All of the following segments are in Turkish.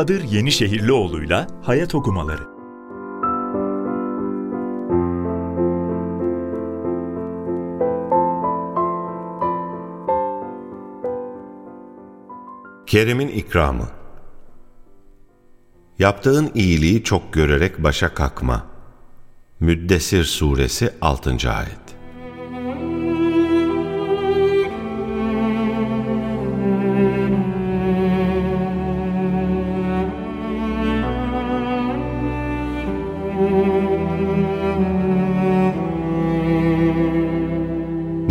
Bahadır Yenişehirlioğlu'yla Hayat Okumaları Kerim'in ikramı Yaptığın iyiliği çok görerek başa kalkma. Müddessir Suresi 6. Ayet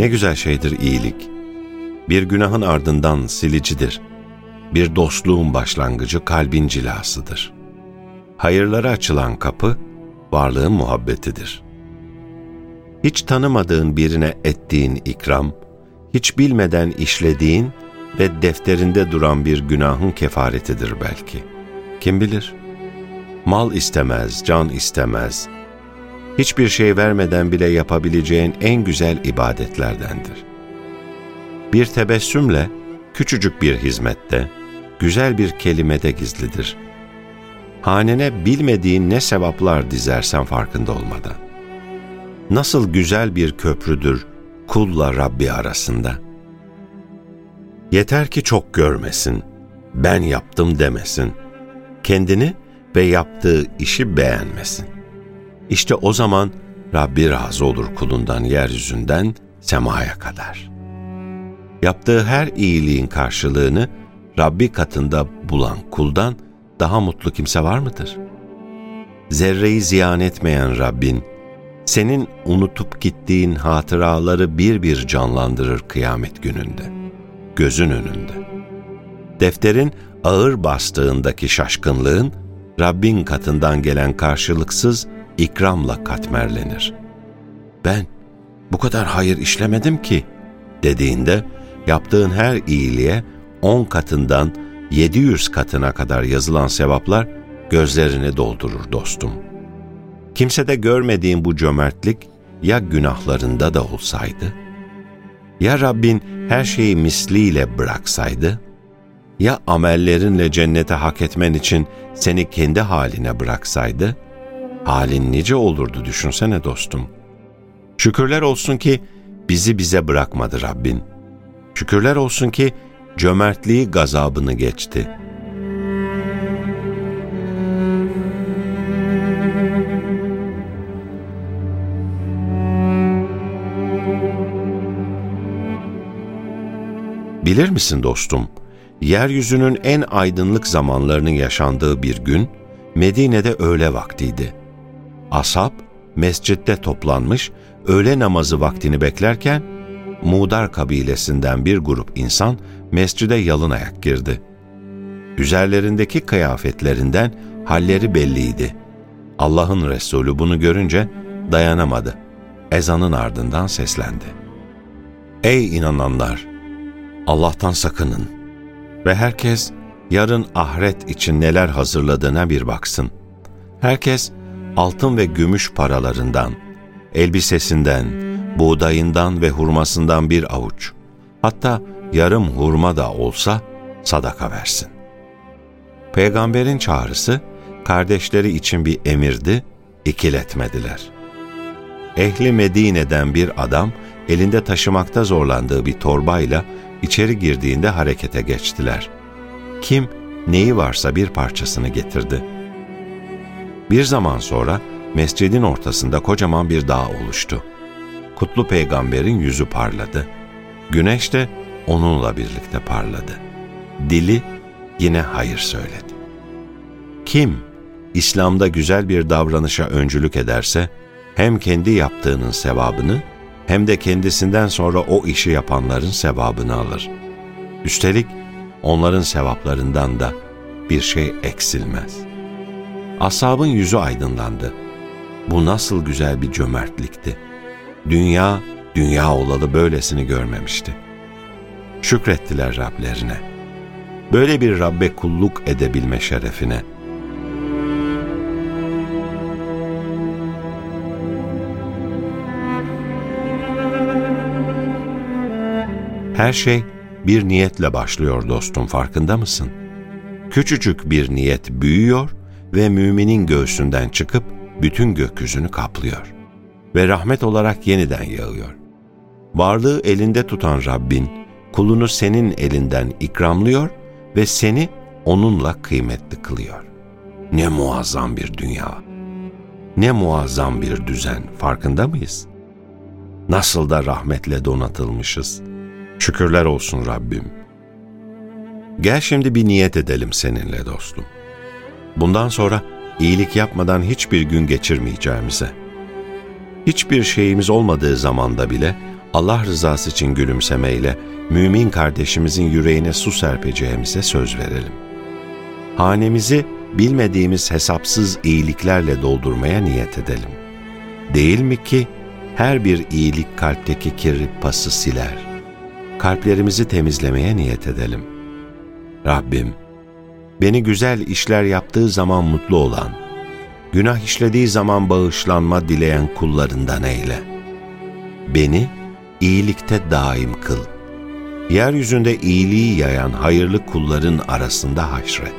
Ne güzel şeydir iyilik. Bir günahın ardından silicidir. Bir dostluğun başlangıcı kalbin cilasıdır. Hayırlara açılan kapı, varlığın muhabbetidir. Hiç tanımadığın birine ettiğin ikram, hiç bilmeden işlediğin ve defterinde duran bir günahın kefaretidir belki. Kim bilir? Mal istemez, can istemez, hiçbir şey vermeden bile yapabileceğin en güzel ibadetlerdendir. Bir tebessümle, küçücük bir hizmette, güzel bir kelimede gizlidir. Hanene bilmediğin ne sevaplar dizersen farkında olmadan. Nasıl güzel bir köprüdür kulla Rabbi arasında. Yeter ki çok görmesin, ben yaptım demesin. Kendini ve yaptığı işi beğenmesin. İşte o zaman Rabbi razı olur kulundan yeryüzünden semaya kadar. Yaptığı her iyiliğin karşılığını Rabbi katında bulan kuldan daha mutlu kimse var mıdır? Zerreyi ziyan etmeyen Rabbin, senin unutup gittiğin hatıraları bir bir canlandırır kıyamet gününde, gözün önünde. Defterin ağır bastığındaki şaşkınlığın, Rabbin katından gelen karşılıksız ikramla katmerlenir. Ben bu kadar hayır işlemedim ki dediğinde yaptığın her iyiliğe on katından 700 katına kadar yazılan sevaplar gözlerini doldurur dostum. Kimsede görmediğin bu cömertlik ya günahlarında da olsaydı, ya Rabbin her şeyi misliyle bıraksaydı, ya amellerinle cennete hak etmen için seni kendi haline bıraksaydı, halin nice olurdu düşünsene dostum. Şükürler olsun ki bizi bize bırakmadı Rabbin. Şükürler olsun ki cömertliği gazabını geçti. Bilir misin dostum, yeryüzünün en aydınlık zamanlarının yaşandığı bir gün, Medine'de öğle vaktiydi. Ashab, mescitte toplanmış, öğle namazı vaktini beklerken, Mudar kabilesinden bir grup insan mescide yalın ayak girdi. Üzerlerindeki kıyafetlerinden halleri belliydi. Allah'ın Resulü bunu görünce dayanamadı. Ezanın ardından seslendi. Ey inananlar! Allah'tan sakının ve herkes yarın ahiret için neler hazırladığına bir baksın. Herkes altın ve gümüş paralarından, elbisesinden, buğdayından ve hurmasından bir avuç, hatta yarım hurma da olsa sadaka versin. Peygamberin çağrısı, kardeşleri için bir emirdi, ikiletmediler. Ehli Medine'den bir adam, elinde taşımakta zorlandığı bir torbayla içeri girdiğinde harekete geçtiler. Kim, neyi varsa bir parçasını getirdi.'' Bir zaman sonra mescidin ortasında kocaman bir dağ oluştu. Kutlu peygamberin yüzü parladı. Güneş de onunla birlikte parladı. Dili yine hayır söyledi. Kim İslam'da güzel bir davranışa öncülük ederse hem kendi yaptığının sevabını hem de kendisinden sonra o işi yapanların sevabını alır. Üstelik onların sevaplarından da bir şey eksilmez. Ashabın yüzü aydınlandı. Bu nasıl güzel bir cömertlikti. Dünya, dünya olalı böylesini görmemişti. Şükrettiler Rablerine. Böyle bir Rabbe kulluk edebilme şerefine. Her şey bir niyetle başlıyor dostum farkında mısın? Küçücük bir niyet büyüyor ve müminin göğsünden çıkıp bütün gökyüzünü kaplıyor ve rahmet olarak yeniden yağıyor. Varlığı elinde tutan Rabbin kulunu senin elinden ikramlıyor ve seni onunla kıymetli kılıyor. Ne muazzam bir dünya. Ne muazzam bir düzen farkında mıyız? Nasıl da rahmetle donatılmışız. Şükürler olsun Rabbim. Gel şimdi bir niyet edelim seninle dostum. Bundan sonra iyilik yapmadan hiçbir gün geçirmeyeceğimize. Hiçbir şeyimiz olmadığı zamanda bile Allah rızası için gülümsemeyle mümin kardeşimizin yüreğine su serpeceğimize söz verelim. Hanemizi bilmediğimiz hesapsız iyiliklerle doldurmaya niyet edelim. Değil mi ki her bir iyilik kalpteki kirli pası siler. Kalplerimizi temizlemeye niyet edelim. Rabbim, beni güzel işler yaptığı zaman mutlu olan, günah işlediği zaman bağışlanma dileyen kullarından eyle. Beni iyilikte daim kıl. Yeryüzünde iyiliği yayan hayırlı kulların arasında haşret.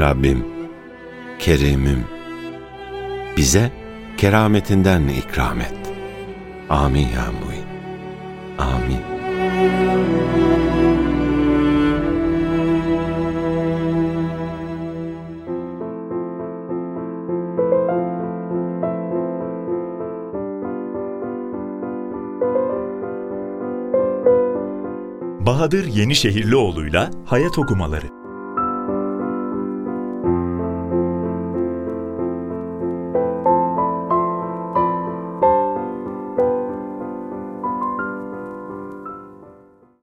Rabbim, Kerim'im, bize kerametinden ikram et. Amin ya muin. Amin. Bahadır Yenişehirlioğlu'yla Hayat Okumaları